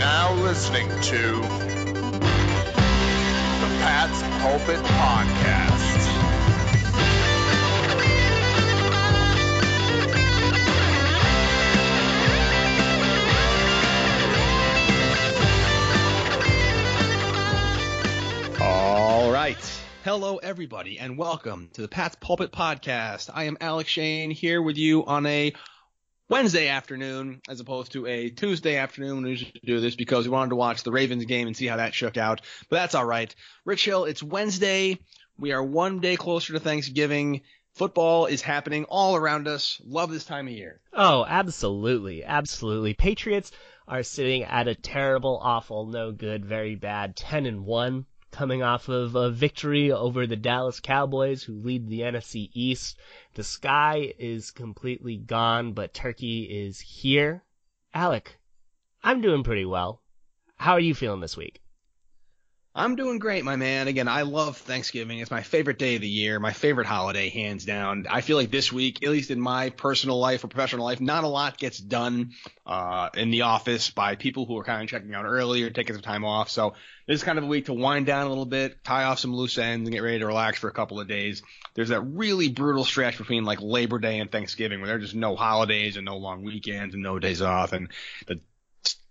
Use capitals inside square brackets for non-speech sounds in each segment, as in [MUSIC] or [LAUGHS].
now listening to the Pat's Pulpit Podcast. All right. Hello, everybody, and welcome to the Pat's Pulpit Podcast. I am Alec Shane here with you on a Wednesday afternoon as opposed to a Tuesday afternoon. We usually do this because we wanted to watch the Ravens game and see how that shook out, but that's all right. Rich Hill, it's Wednesday. We are one day closer to Thanksgiving. Football is happening all around us. Love this time of year. Oh, absolutely. Absolutely. Patriots are sitting at a terrible, awful, no good, very bad 10 and 1 coming off of a victory over the Dallas Cowboys who lead the NFC East. The sky is completely gone, but turkey is here. Alec, I'm doing pretty well. How are you feeling this week? I'm doing great, my man. Again, I love Thanksgiving. It's my favorite day of the year, my favorite holiday, hands down. I feel like this week, at least in my personal life or professional life, not a lot gets done uh, in the office by people who are kind of checking out early taking some time off. So this is kind of a week to wind down a little bit, tie off some loose ends, and get ready to relax for a couple of days. There's that really brutal stretch between like Labor Day and Thanksgiving where there's just no holidays and no long weekends and no days off, and the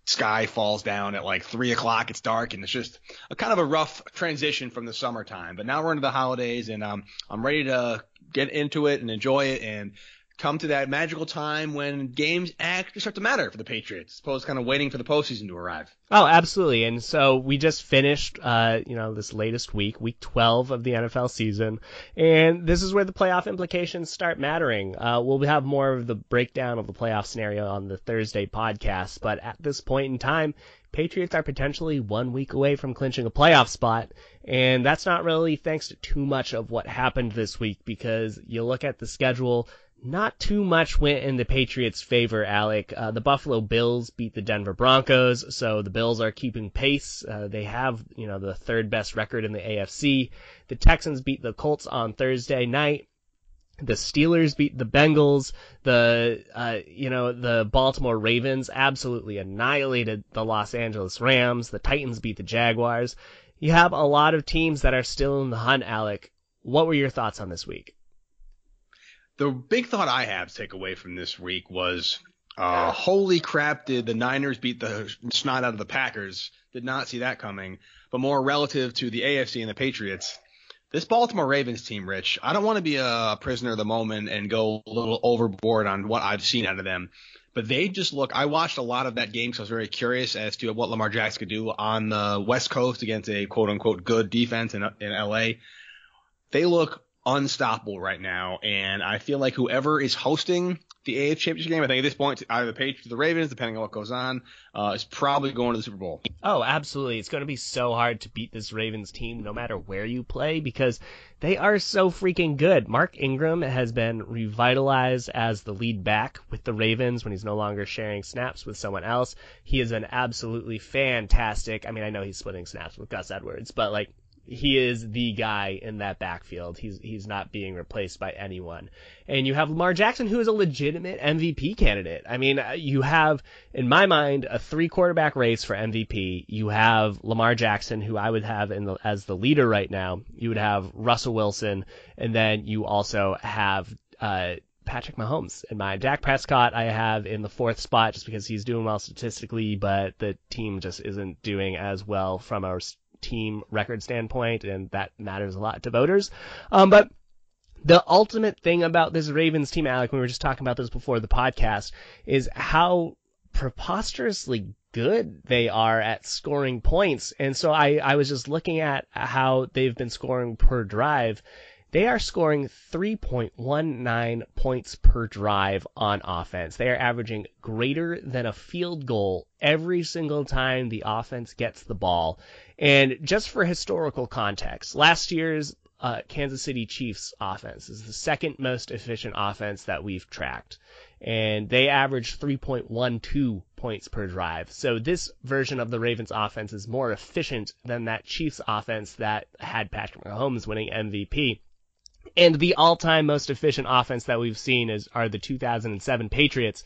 sky falls down at like three o'clock. It's dark and it's just a kind of a rough transition from the summertime. But now we're into the holidays and um, I'm ready to get into it and enjoy it and come to that magical time when games actually start to matter for the Patriots, as opposed to kind of waiting for the postseason to arrive. Oh, absolutely. And so we just finished, uh, you know, this latest week, week 12 of the NFL season. And this is where the playoff implications start mattering. Uh, we'll have more of the breakdown of the playoff scenario on the Thursday podcast. But at this point in time, Patriots are potentially one week away from clinching a playoff spot. And that's not really thanks to too much of what happened this week because you look at the schedule, not too much went in the Patriots' favor, Alec. Uh, the Buffalo Bills beat the Denver Broncos, so the Bills are keeping pace. Uh, they have, you know, the third best record in the AFC. The Texans beat the Colts on Thursday night. The Steelers beat the Bengals. The, uh, you know, the Baltimore Ravens absolutely annihilated the Los Angeles Rams. The Titans beat the Jaguars. You have a lot of teams that are still in the hunt, Alec. What were your thoughts on this week? The big thought I have to take away from this week was, uh, holy crap, did the Niners beat the snot out of the Packers? Did not see that coming. But more relative to the AFC and the Patriots, this Baltimore Ravens team, Rich, I don't want to be a prisoner of the moment and go a little overboard on what I've seen out of them. But they just look, I watched a lot of that game, so I was very curious as to what Lamar Jackson could do on the West Coast against a quote unquote good defense in, in LA. They look unstoppable right now. And I feel like whoever is hosting the AFC Championship game, I think at this point, either the Patriots or the Ravens, depending on what goes on, uh, is probably going to the Super Bowl. Oh, absolutely. It's going to be so hard to beat this Ravens team no matter where you play because they are so freaking good. Mark Ingram has been revitalized as the lead back with the Ravens when he's no longer sharing snaps with someone else. He has been absolutely fantastic. I mean, I know he's splitting snaps with Gus Edwards, but like, he is the guy in that backfield. He's he's not being replaced by anyone. And you have Lamar Jackson, who is a legitimate MVP candidate. I mean, you have, in my mind, a three quarterback race for MVP. You have Lamar Jackson, who I would have in the, as the leader right now. You would have Russell Wilson, and then you also have uh, Patrick Mahomes in mind. Dak Prescott I have in the fourth spot just because he's doing well statistically, but the team just isn't doing as well from a team record standpoint, and that matters a lot to voters. Um, but the ultimate thing about this Ravens team, Alec, we were just talking about this before the podcast, is how preposterously good they are at scoring points. And so I, I was just looking at how they've been scoring per drive. They are scoring 3.19 points per drive on offense. They are averaging greater than a field goal every single time the offense gets the ball. And just for historical context, last year's uh, Kansas City Chiefs offense is the second most efficient offense that we've tracked. And they averaged 3.12 points per drive. So this version of the Ravens offense is more efficient than that Chiefs offense that had Patrick Mahomes winning MVP. And the all-time most efficient offense that we've seen is are the 2007 Patriots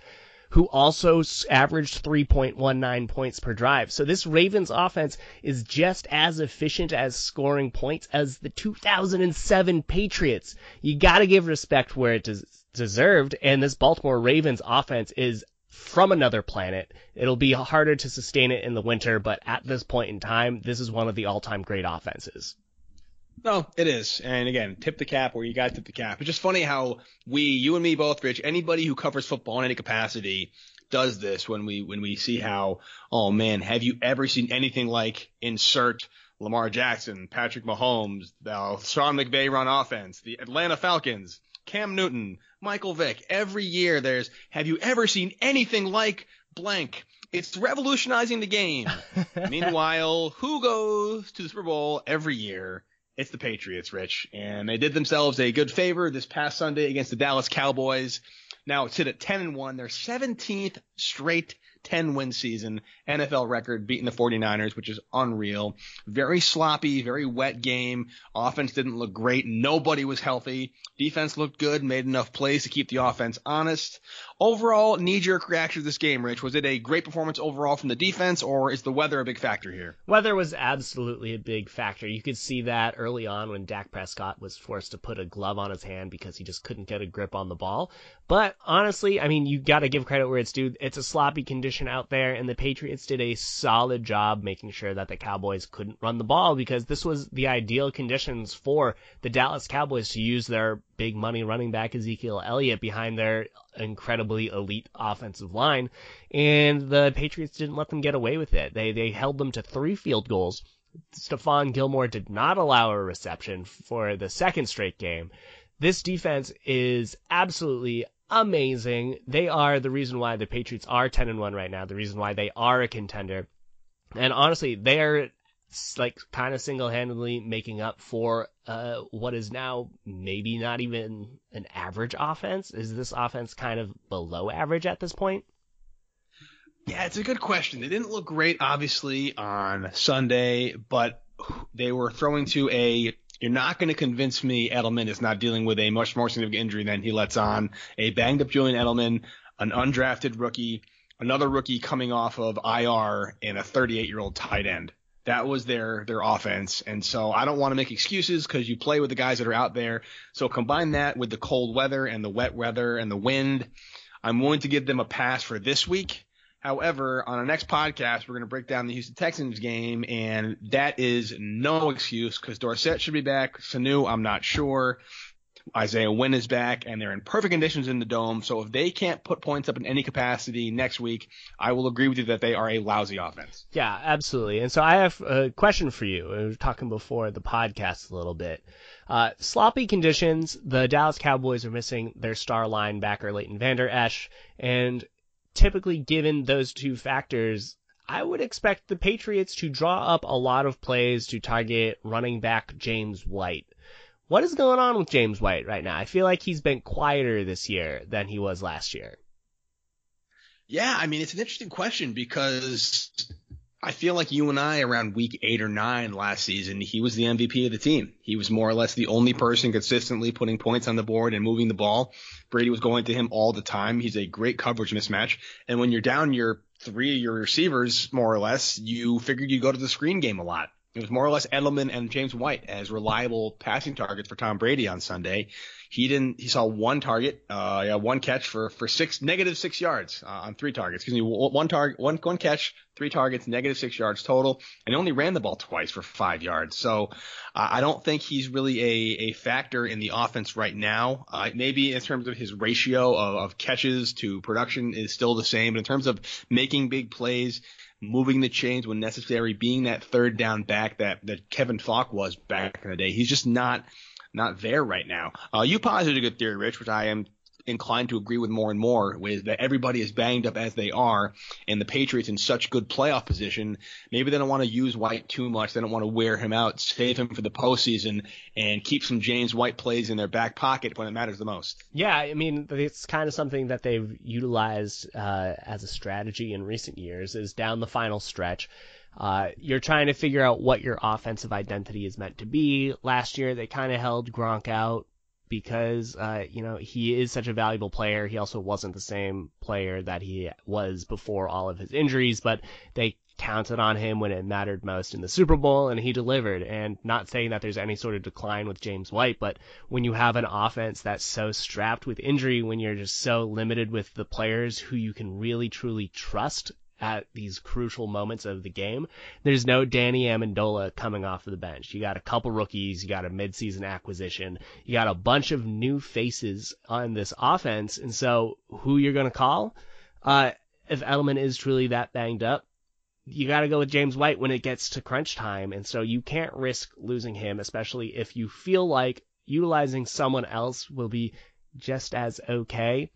who also averaged 3.19 points per drive. So this Ravens offense is just as efficient as scoring points as the 2007 Patriots. You gotta give respect where it is deserved, and this Baltimore Ravens offense is from another planet. It'll be harder to sustain it in the winter, but at this point in time, this is one of the all-time great offenses. No, it is. And again, tip the cap where you got to tip the cap. It's just funny how we, you and me both, Rich, anybody who covers football in any capacity does this when we, when we see how, oh man, have you ever seen anything like insert Lamar Jackson, Patrick Mahomes, the Sean McVay run offense, the Atlanta Falcons, Cam Newton, Michael Vick. Every year there's, have you ever seen anything like blank? It's revolutionizing the game. [LAUGHS] Meanwhile, who goes to the Super Bowl every year? It's the Patriots, Rich, and they did themselves a good favor this past Sunday against the Dallas Cowboys. Now it's hit at 10 and 1, their 17th straight 10 win season, NFL record, beating the 49ers, which is unreal. Very sloppy, very wet game. Offense didn't look great. Nobody was healthy. Defense looked good, made enough plays to keep the offense honest. Overall, knee jerk reaction to this game, Rich. Was it a great performance overall from the defense, or is the weather a big factor here? Weather was absolutely a big factor. You could see that early on when Dak Prescott was forced to put a glove on his hand because he just couldn't get a grip on the ball. But honestly, I mean, you got to give credit where it's due. It's a sloppy condition out there, and the Patriots did a solid job making sure that the Cowboys couldn't run the ball because this was the ideal conditions for the Dallas Cowboys to use their big money running back Ezekiel Elliott behind their incredibly elite offensive line, and the Patriots didn't let them get away with it. They they held them to three field goals. Stephon Gilmore did not allow a reception for the second straight game. This defense is absolutely amazing. They are the reason why the Patriots are 10 and 1 right now, the reason why they are a contender. And honestly, they are like kind of single-handedly making up for uh, what is now maybe not even an average offense. Is this offense kind of below average at this point? Yeah, it's a good question. They didn't look great, obviously, on Sunday, but they were throwing to a. You're not going to convince me Edelman is not dealing with a much more significant injury than he lets on. A banged up Julian Edelman, an undrafted rookie, another rookie coming off of IR, and a 38 year old tight end. That was their their offense, and so I don't want to make excuses because you play with the guys that are out there. So combine that with the cold weather and the wet weather and the wind. I'm willing to give them a pass for this week. However, on our next podcast, we're going to break down the Houston Texans game, and that is no excuse because Dorsett should be back. Sanu, I'm not sure. Isaiah Wynn is back, and they're in perfect conditions in the dome. So if they can't put points up in any capacity next week, I will agree with you that they are a lousy offense. Yeah, absolutely. And so I have a question for you. We were talking before the podcast a little bit. Uh, sloppy conditions. The Dallas Cowboys are missing their star linebacker Leighton Vander Esch, and typically given those two factors, I would expect the Patriots to draw up a lot of plays to target running back James White. What is going on with James White right now? I feel like he's been quieter this year than he was last year. Yeah, I mean, it's an interesting question because I feel like you and I around week eight or nine last season, he was the MVP of the team. He was more or less the only person consistently putting points on the board and moving the ball. Brady was going to him all the time. He's a great coverage mismatch. And when you're down your three of your receivers, more or less, you figured you go to the screen game a lot. It was more or less Edelman and James White as reliable passing targets for Tom Brady on Sunday. He didn't. He saw one target, uh, yeah, one catch for for six negative six yards uh, on three targets. Excuse me, one target, one one catch, three targets, negative six yards total, and he only ran the ball twice for five yards. So uh, I don't think he's really a a factor in the offense right now. Uh, maybe in terms of his ratio of, of catches to production is still the same, but in terms of making big plays moving the chains when necessary, being that third down back that, that Kevin Faulk was back in the day. He's just not not there right now. Uh, you posited a good theory, Rich, which I am inclined to agree with more and more with that everybody is banged up as they are and the Patriots in such good playoff position. Maybe they don't want to use White too much. They don't want to wear him out, save him for the postseason and keep some James White plays in their back pocket when it matters the most. Yeah, I mean, it's kind of something that they've utilized uh, as a strategy in recent years is down the final stretch. Uh, you're trying to figure out what your offensive identity is meant to be. Last year, they kind of held Gronk out because uh, you know he is such a valuable player. He also wasn't the same player that he was before all of his injuries, but they counted on him when it mattered most in the Super Bowl, and he delivered. And not saying that there's any sort of decline with James White, but when you have an offense that's so strapped with injury, when you're just so limited with the players who you can really truly trust at these crucial moments of the game. There's no Danny Amendola coming off of the bench. You got a couple rookies, you got a midseason acquisition, you got a bunch of new faces on this offense, and so who you're going to call? Uh, if Edelman is truly that banged up, you got to go with James White when it gets to crunch time, and so you can't risk losing him, especially if you feel like utilizing someone else will be just as okay.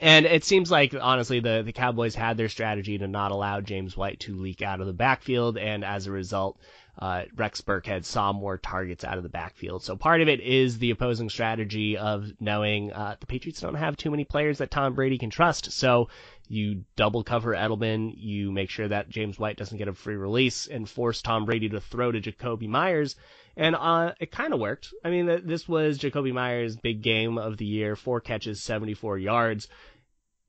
And it seems like honestly the the Cowboys had their strategy to not allow James White to leak out of the backfield, and as a result, uh, Rex Burkhead saw more targets out of the backfield. So part of it is the opposing strategy of knowing uh, the Patriots don't have too many players that Tom Brady can trust. So you double cover Edelman, you make sure that James White doesn't get a free release, and force Tom Brady to throw to Jakobi Meyers. And uh, it kind of worked. I mean, this was Jakobi Meyers' big game of the year, four catches, 74 yards.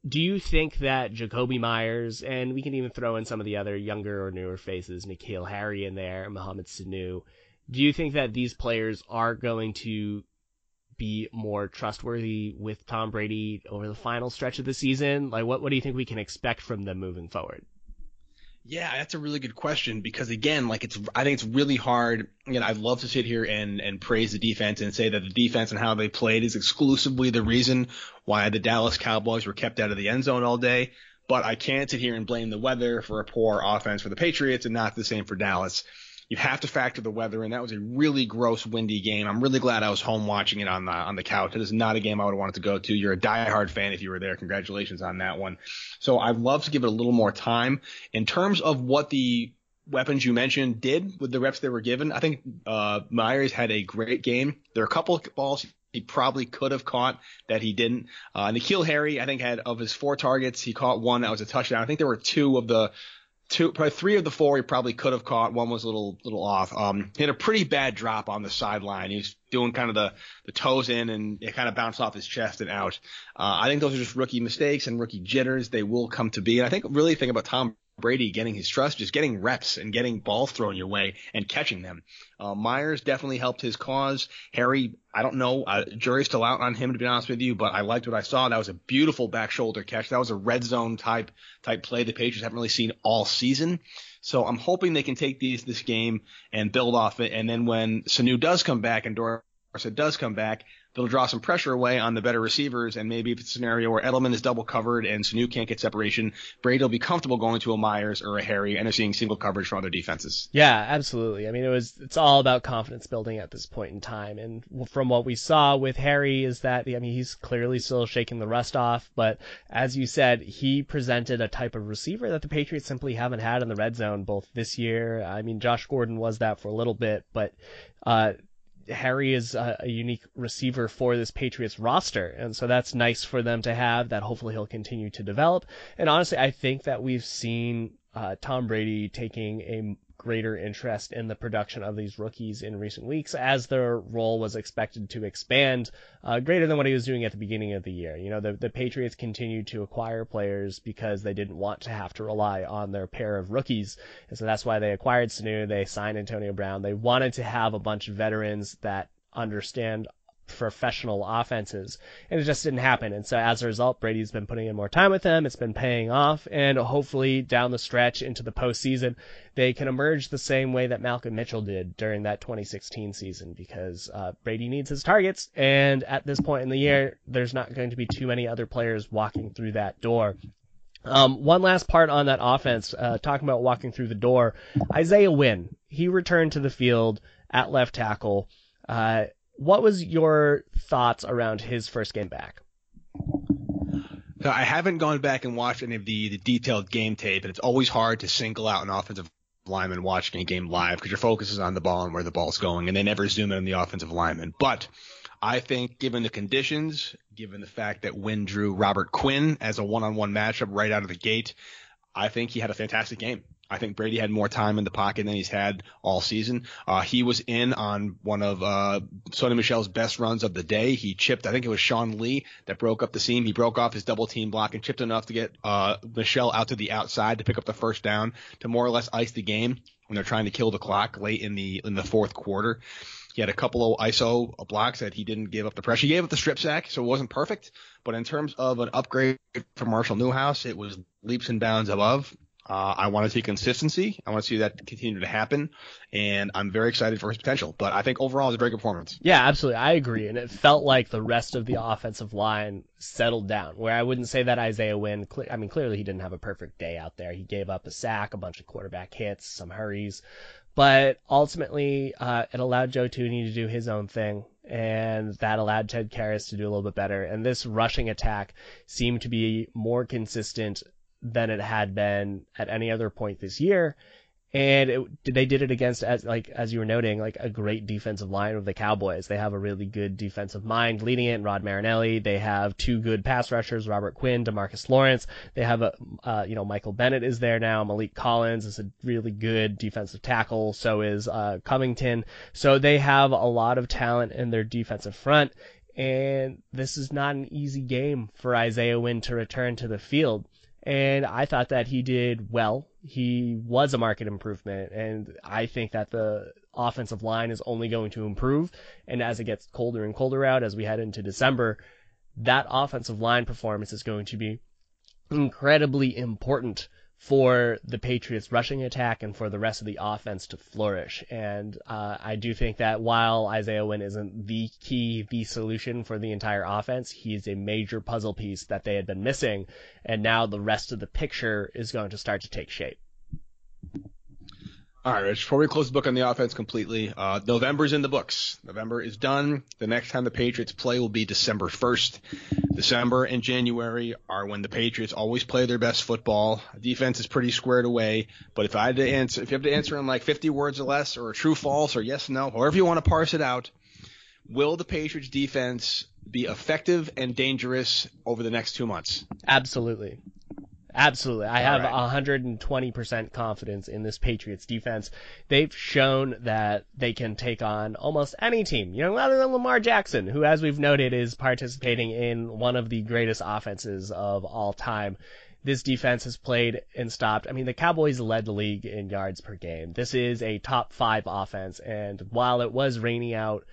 Do you think that Jakobi Meyers, and we can even throw in some of the other younger or newer faces, N'Keal Harry in there, Mohamed Sanu, do you think that these players are going to be more trustworthy with Tom Brady over the final stretch of the season? Like, what, what do you think we can expect from them moving forward? Yeah, that's a really good question because again, like it's I think it's really hard. Again, I'd love to sit here and and praise the defense and say that the defense and how they played is exclusively the reason why the Dallas Cowboys were kept out of the end zone all day. But I can't sit here and blame the weather for a poor offense for the Patriots and not the same for Dallas you have to factor the weather, and that was a really gross, windy game. I'm really glad I was home watching it on the on the couch. It is not a game I would have wanted to go to. You're a diehard fan if you were there. Congratulations on that one. So I'd love to give it a little more time. In terms of what the weapons you mentioned did with the reps they were given, I think uh, Meyers had a great game. There are a couple of balls he probably could have caught that he didn't. Uh, N'Keal Harry, I think, had of his four targets, he caught one that was a touchdown. I think there were two of the two, probably three of the four he probably could have caught. One was a little, little off. Um, he had a pretty bad drop on the sideline. He was doing kind of the, the toes in and it kind of bounced off his chest and out. Uh, I think those are just rookie mistakes and rookie jitters. They will come to be. And I think really think about Tom Brady getting his trust, just getting reps and getting balls thrown your way and catching them. Uh, Meyers definitely helped his cause. Harry, I don't know, uh, jury's still out on him to be honest with you, but I liked what I saw. That was a beautiful back shoulder catch. That was a red zone type type play the Patriots haven't really seen all season. So I'm hoping they can take these this game and build off it. And then when Sanu does come back and Dorsett does come back, that'll draw some pressure away on the better receivers. And maybe if it's a scenario where Edelman is double covered and Sanu can't get separation, Brady will be comfortable going to a Meyers or a Harry and they're seeing single coverage from other defenses. Yeah, absolutely. I mean, it was, it's all about confidence building at this point in time. And from what we saw with Harry is that, I mean, he's clearly still shaking the rust off, but as you said, he presented a type of receiver that the Patriots simply haven't had in the red zone both this year. I mean, Josh Gordon was that for a little bit, but, uh, Harry is a, a, unique receiver for this Patriots roster. And so that's nice for them to have that hopefully he'll continue to develop. And honestly, I think that we've seen uh, Tom Brady taking a greater interest in the production of these rookies in recent weeks as their role was expected to expand uh, greater than what he was doing at the beginning of the year. You know, the, the Patriots continued to acquire players because they didn't want to have to rely on their pair of rookies. And so that's why they acquired Sanu. They signed Antonio Brown. They wanted to have a bunch of veterans that understand professional offenses, and it just didn't happen. And so as a result, Brady's been putting in more time with them. It's been paying off, and hopefully down the stretch into the postseason, they can emerge the same way that Malcolm Mitchell did during that 2016 season, because uh, Brady needs his targets, and at this point in the year, there's not going to be too many other players walking through that door. Um, one last part on that offense, uh, talking about walking through the door. Isaiah Wynn, he returned to the field at left tackle. Uh, what was your thoughts around his first game back? So I haven't gone back and watched any of the, the detailed game tape, and it's always hard to single out an offensive lineman watching a game live because your focus is on the ball and where the ball's going, and they never zoom in on the offensive lineman. But I think, given the conditions, given the fact that Wynn drew Robert Quinn as a one-on-one matchup right out of the gate, I think he had a fantastic game. I think Brady had more time in the pocket than he's had all season. Uh, he was in on one of uh, Sony Michel's best runs of the day. He chipped, I think it was Sean Lee that broke up the seam. He broke off his double team block and chipped enough to get uh, Michel out to the outside to pick up the first down to more or less ice the game when they're trying to kill the clock late in the in the fourth quarter. He had a couple of ISO blocks that he didn't give up the pressure. He gave up the strip sack, so it wasn't perfect. But in terms of an upgrade from Marshall Newhouse, it was leaps and bounds above. Uh, I want to see consistency. I want to see that continue to happen, and I'm very excited for his potential. But I think overall, it's a good performance. Yeah, absolutely, I agree. And it felt like the rest of the offensive line settled down. Where I wouldn't say that Isaiah Wynn. I mean, clearly he didn't have a perfect day out there. He gave up a sack, a bunch of quarterback hits, some hurries, but ultimately, uh, it allowed Joe Thuney to do his own thing. And that allowed Ted Karras to do a little bit better. And this rushing attack seemed to be more consistent than it had been at any other point this year. And it, they did it against, as like as you were noting, like a great defensive line of the Cowboys. They have a really good defensive mind leading it. Rod Marinelli. They have two good pass rushers, Robert Quinn, Demarcus Lawrence. They have a, uh, you know, Michael Bennett is there now. Maliek Collins is a really good defensive tackle. So is uh, Covington. So they have a lot of talent in their defensive front. And this is not an easy game for Isaiah Wynn to return to the field and I thought that he did well. He was a market improvement, and I think that the offensive line is only going to improve. And as it gets colder and colder out, as we head into December, that offensive line performance is going to be incredibly important for the Patriots rushing attack and for the rest of the offense to flourish. And uh, I do think that while Isaiah Wynn isn't the key, the solution for the entire offense, he's a major puzzle piece that they had been missing. And now the rest of the picture is going to start to take shape. All right, Rich. Before we close the book on the offense completely, uh, November's in the books. November is done. The next time the Patriots play will be December 1st. December and January are when the Patriots always play their best football. Defense is pretty squared away. But if I had to answer, if you have to answer in like 50 words or less, or true false, or yes, no, however you want to parse it out, will the Patriots defense be effective and dangerous over the next two months? Absolutely. Absolutely. I have right. 120% confidence in this Patriots defense. They've shown that they can take on almost any team, you know, other than Lamar Jackson, who, as we've noted, is participating in one of the greatest offenses of all time. This defense has played and stopped. I mean, the Cowboys led the league in yards per game. This is a top five offense. And while it was rainy out,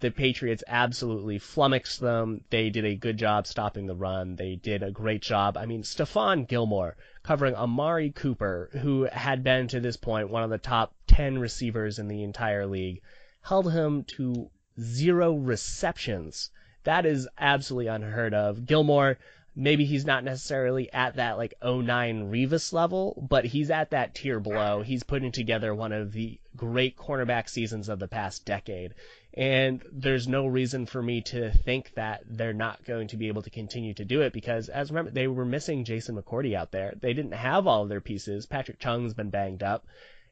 the Patriots absolutely flummoxed them. They did a good job stopping the run. They did a great job. I mean, Stephon Gilmore covering Amari Cooper, who had been to this point one of the top 10 receivers in the entire league, held him to zero receptions. That is absolutely unheard of. Gilmore, maybe he's not necessarily at that like 09 Revis level, but he's at that tier below. He's putting together one of the great cornerback seasons of the past decade. And there's no reason for me to think that they're not going to be able to continue to do it because, as remember, they were missing Jason McCourty out there. They didn't have all of their pieces. Patrick Chung's been banged up.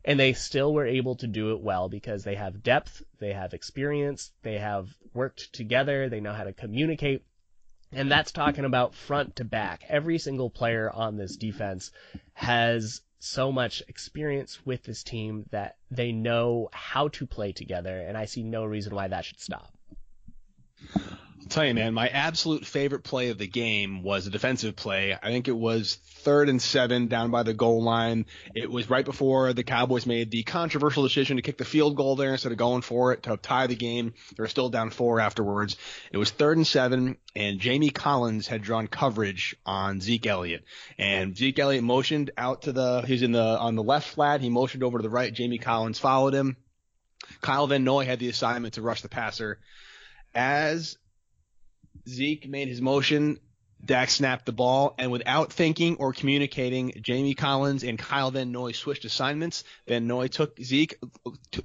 And they still were able to do it well because they have depth, they have experience, they have worked together, they know how to communicate. And that's talking about front to back. Every single player on this defense has so much experience with this team that they know how to play together, and I see no reason why that should stop. Tell you, man, my absolute favorite play of the game was a defensive play. I think it was third and seven down by the goal line. It was right before the Cowboys made the controversial decision to kick the field goal there instead of going for it to tie the game. They were still down four afterwards. It was third and seven, and Jamie Collins had drawn coverage on Zeke Elliott. And Zeke Elliott motioned out to the, he's in the, on the left flat. He motioned over to the right. Jamie Collins followed him. Kyle Van Noy had the assignment to rush the passer. As Zeke made his motion. Dak snapped the ball, and without thinking or communicating, Jamie Collins and Kyle Van Noy switched assignments. Van Noy took Zeke,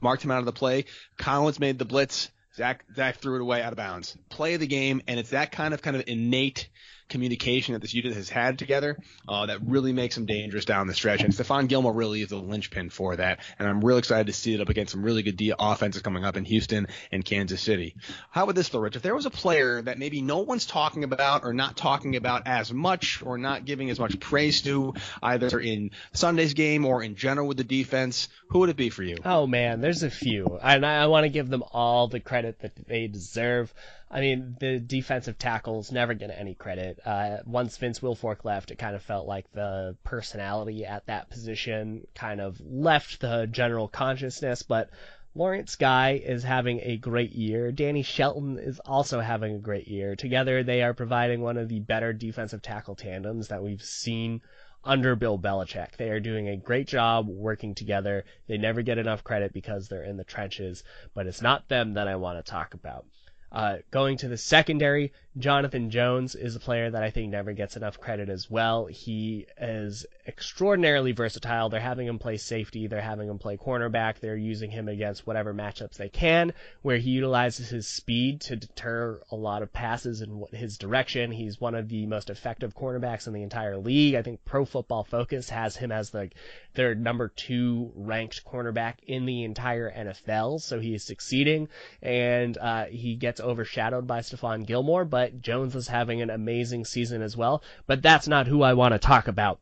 marked him out of the play. Collins made the blitz. Zach Zach threw it away out of bounds. Play of the game, and it's that kind of kind of innate communication that this unit has had together uh, that really makes them dangerous down the stretch. And Stephon Gilmore really is the linchpin for that. And I'm really excited to see it up against some really good D offenses coming up in Houston and Kansas City. How about this, though, Rich? If there was a player that maybe no one's talking about or not talking about as much or not giving as much praise to, either in Sunday's game or in general with the defense, who would it be for you? Oh man, there's a few, and I, I want to give them all the credit that they deserve. I mean, the defensive tackles never get any credit. Uh, once Vince Wilfork left, it kind of felt like the personality at that position kind of left the general consciousness, but Lawrence Guy is having a great year. Danny Shelton is also having a great year. Together, they are providing one of the better defensive tackle tandems that we've seen under Bill Belichick. They are doing a great job working together. They never get enough credit because they're in the trenches, but it's not them that I want to talk about. Uh, going to the secondary, Jonathan Jones is a player that I think never gets enough credit as well. He is extraordinarily versatile. They're having him play safety, they're having him play cornerback, they're using him against whatever matchups they can, where he utilizes his speed to deter a lot of passes in his direction. He's one of the most effective cornerbacks in the entire league. I think Pro Football Focus has him as the their number two ranked cornerback in the entire NFL, so he is succeeding, and uh, he gets overshadowed by Stephon Gilmore, but Jones is having an amazing season as well. But that's not who I want to talk about.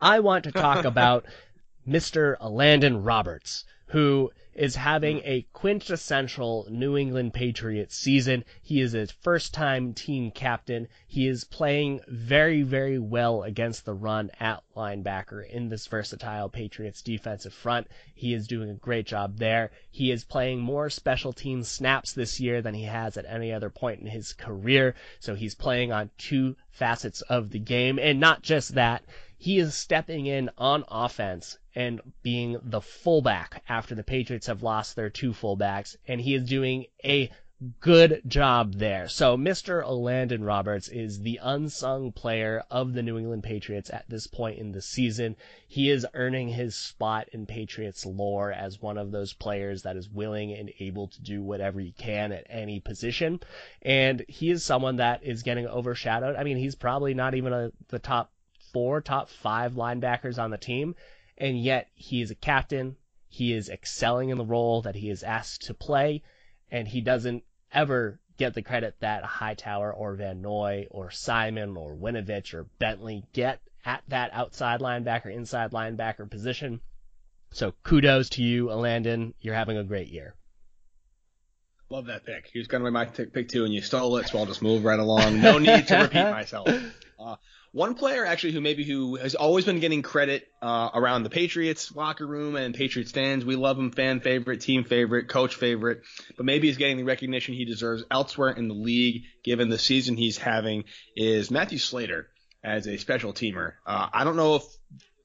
I want to talk [LAUGHS] about Mr. Landon Roberts, who is having a quintessential New England Patriots season. He is a first time team captain. He is playing very, very well against the run at linebacker in this versatile Patriots defensive front. He is doing a great job there. He is playing more special team snaps this year than he has at any other point in his career. So he's playing on two facets of the game. And not just that, he is stepping in on offense and being the fullback after the Patriots have lost their two fullbacks, and he is doing a good job there. So Mr. Landon Roberts is the unsung player of the New England Patriots at this point in the season. He is earning his spot in Patriots lore as one of those players that is willing and able to do whatever he can at any position. And he is someone that is getting overshadowed. I mean, he's probably not even a, the top four, top five linebackers on the team, and yet he is a captain. He is excelling in the role that he is asked to play, and he doesn't ever get the credit that Hightower or Van Noy or Simon or Winovich or Bentley get at that outside linebacker, inside linebacker position. So kudos to you, Landon. You're having a great year. Love that pick. He was going to be my pick too, and you stole it, so I'll just move right along. No need to repeat [LAUGHS] myself. Uh, one player actually who maybe who has always been getting credit uh, around the Patriots locker room and Patriots fans. We love him, fan favorite, team favorite, coach favorite, but maybe he's getting the recognition he deserves elsewhere in the league, given the season he's having. Is Matthew Slater as a special teamer? Uh, I don't know if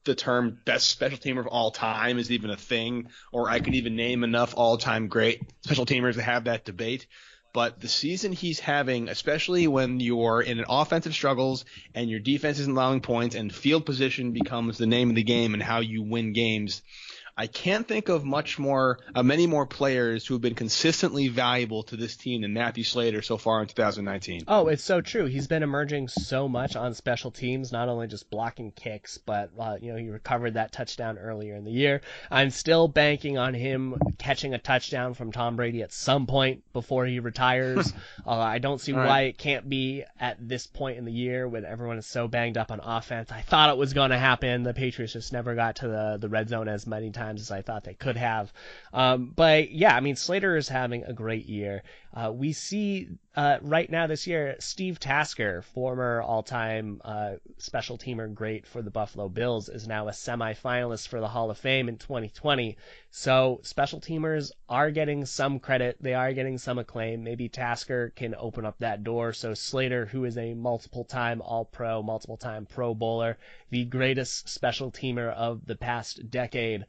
the term best special teamer of all time is even a thing, or I could even name enough all-time great special teamers to have that debate but the season he's having, especially when you're in an offensive struggles and your defense isn't allowing points and field position becomes the name of the game and how you win games, I can't think of much more, uh, many more players who have been consistently valuable to this team than Matthew Slater so far in 2019. Oh, it's so true. He's been emerging so much on special teams, not only just blocking kicks, but uh, you know he recovered that touchdown earlier in the year. I'm still banking on him catching a touchdown from Tom Brady at some point before he retires. [LAUGHS] uh, I don't see why it can't be at this point in the year when everyone is so banged up on offense. I thought it was going to happen. The Patriots just never got to the the red zone as many times times as I thought they could have. Um, but yeah, I mean, Slater is having a great year. Uh, we see uh, right now this year Steve Tasker, former all-time uh, special teamer great for the Buffalo Bills, is now a semifinalist for the Hall of Fame in 2020. So special teamers are getting some credit, they are getting some acclaim. Maybe Tasker can open up that door. So Slater, who is a multiple-time All-Pro, multiple-time Pro Bowler, the greatest special teamer of the past decade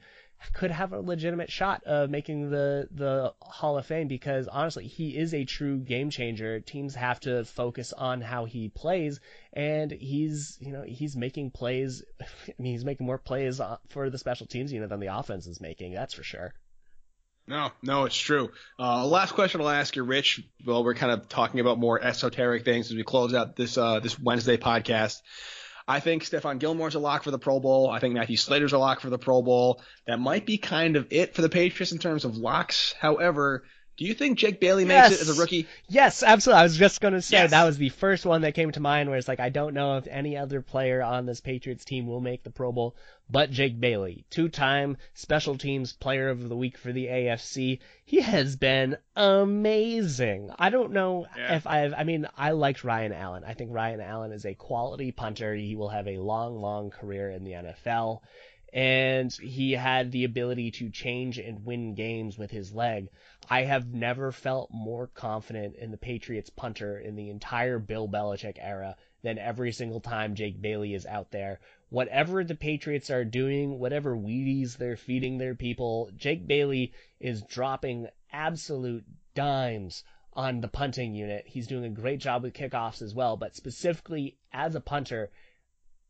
could have a legitimate shot of making the the Hall of Fame because honestly, he is a true game changer. Teams have to focus on how he plays, and he's you know he's making plays. [LAUGHS] I mean, he's making more plays uh, for the special teams unit than the offense is making. That's for sure. No, no, it's true. Uh, last question I'll ask you, Rich. Well, we're kind of talking about more esoteric things as we close out this uh, this Wednesday podcast. I think Stephon Gilmore's a lock for the Pro Bowl. I think Matthew Slater's a lock for the Pro Bowl. That might be kind of it for the Patriots in terms of locks. However, do you think Jake Bailey makes it as a rookie? Yes, absolutely. I was just going to say Yes. that was the first one that came to mind where it's like, I don't know if any other player on this Patriots team will make the Pro Bowl, but Jake Bailey, two time special teams player of the week for the AFC. He has been amazing. I don't know Yeah. if I've, I mean, I liked Ryan Allen. I think Ryan Allen is a quality punter. He will have a long, long career in the NFL. And he had the ability to change and win games with his leg. I have never felt more confident in the Patriots punter in the entire Bill Belichick era than every single time Jake Bailey is out there. Whatever the Patriots are doing, whatever Wheaties they're feeding their people, Jake Bailey is dropping absolute dimes on the punting unit. He's doing a great job with kickoffs as well, but specifically as a punter,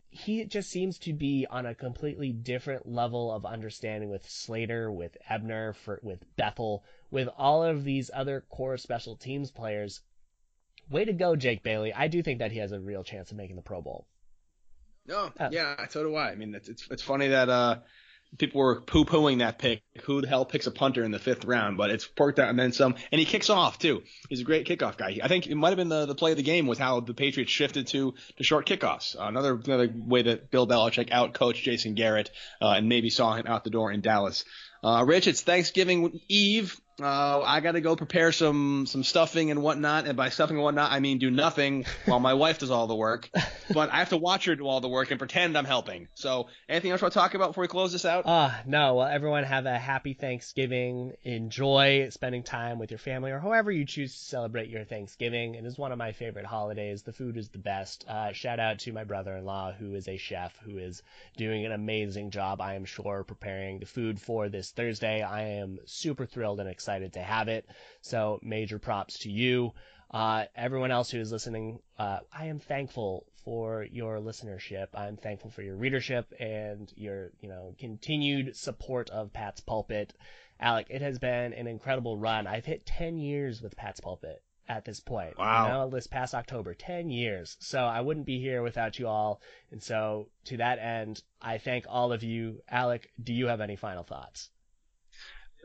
he just seems to be on a completely different level of understanding with Slater, with Ebner, for, with Bethel, with all of these other core special teams players. Way to go, Jake Bailey. I do think that he has a real chance of making the Pro Bowl. No, Oh. yeah, so do I. I mean, it's it's, it's funny that uh, people were poo pooing that pick. Who the hell picks a punter in the fifth round? But it's worked out and then some. And he kicks off too. He's a great kickoff guy. I think it might have been the, the play of the game was how the Patriots shifted to to short kickoffs. Uh, another another way that Bill Belichick out coached Jason Garrett uh, and maybe saw him out the door in Dallas. Uh, Rich, it's Thanksgiving Eve. Uh, I got to go prepare some some stuffing and whatnot. And by stuffing and whatnot, I mean do nothing while my wife does all the work. [LAUGHS] But I have to watch her do all the work and pretend I'm helping. So, anything else you want to talk about before we close this out? Ah, no. Well, everyone have a happy Thanksgiving. Enjoy spending time with your family or however you choose to celebrate your Thanksgiving. It is one of my favorite holidays. The food is the best. Uh, shout out to my brother-in-law who is a chef who is doing an amazing job, I am sure, preparing the food for this Thursday. I am super thrilled and excited to have it. So major props to you. Uh, everyone else who is listening, uh, I am thankful for your listenership. I'm thankful for your readership and your, you know, continued support of Pat's Pulpit. Alec, it has been an incredible run. I've hit 10 years with Pat's Pulpit at this point. Wow. You know, this past October, 10 years. So I wouldn't be here without you all. And so to that end, I thank all of you. Alec, do you have any final thoughts?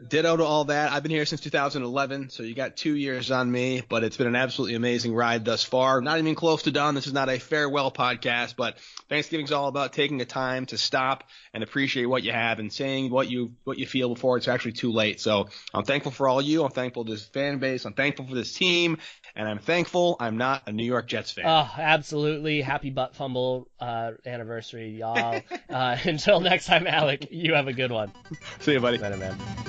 Ditto to all that. I've been here since 2011, so you got two years on me, but it's been an absolutely amazing ride thus far. Not even close to done. This is not a farewell podcast, but Thanksgiving's all about taking the time to stop and appreciate what you have and saying what you what you feel before it's actually too late. So I'm thankful for all you. I'm thankful for this fan base. I'm thankful for this team, and I'm thankful I'm not a New York Jets fan. Oh, absolutely. Happy butt fumble uh, anniversary, y'all. [LAUGHS] uh, [LAUGHS] until next time, Alec, you have a good one. See you, buddy. Later, man.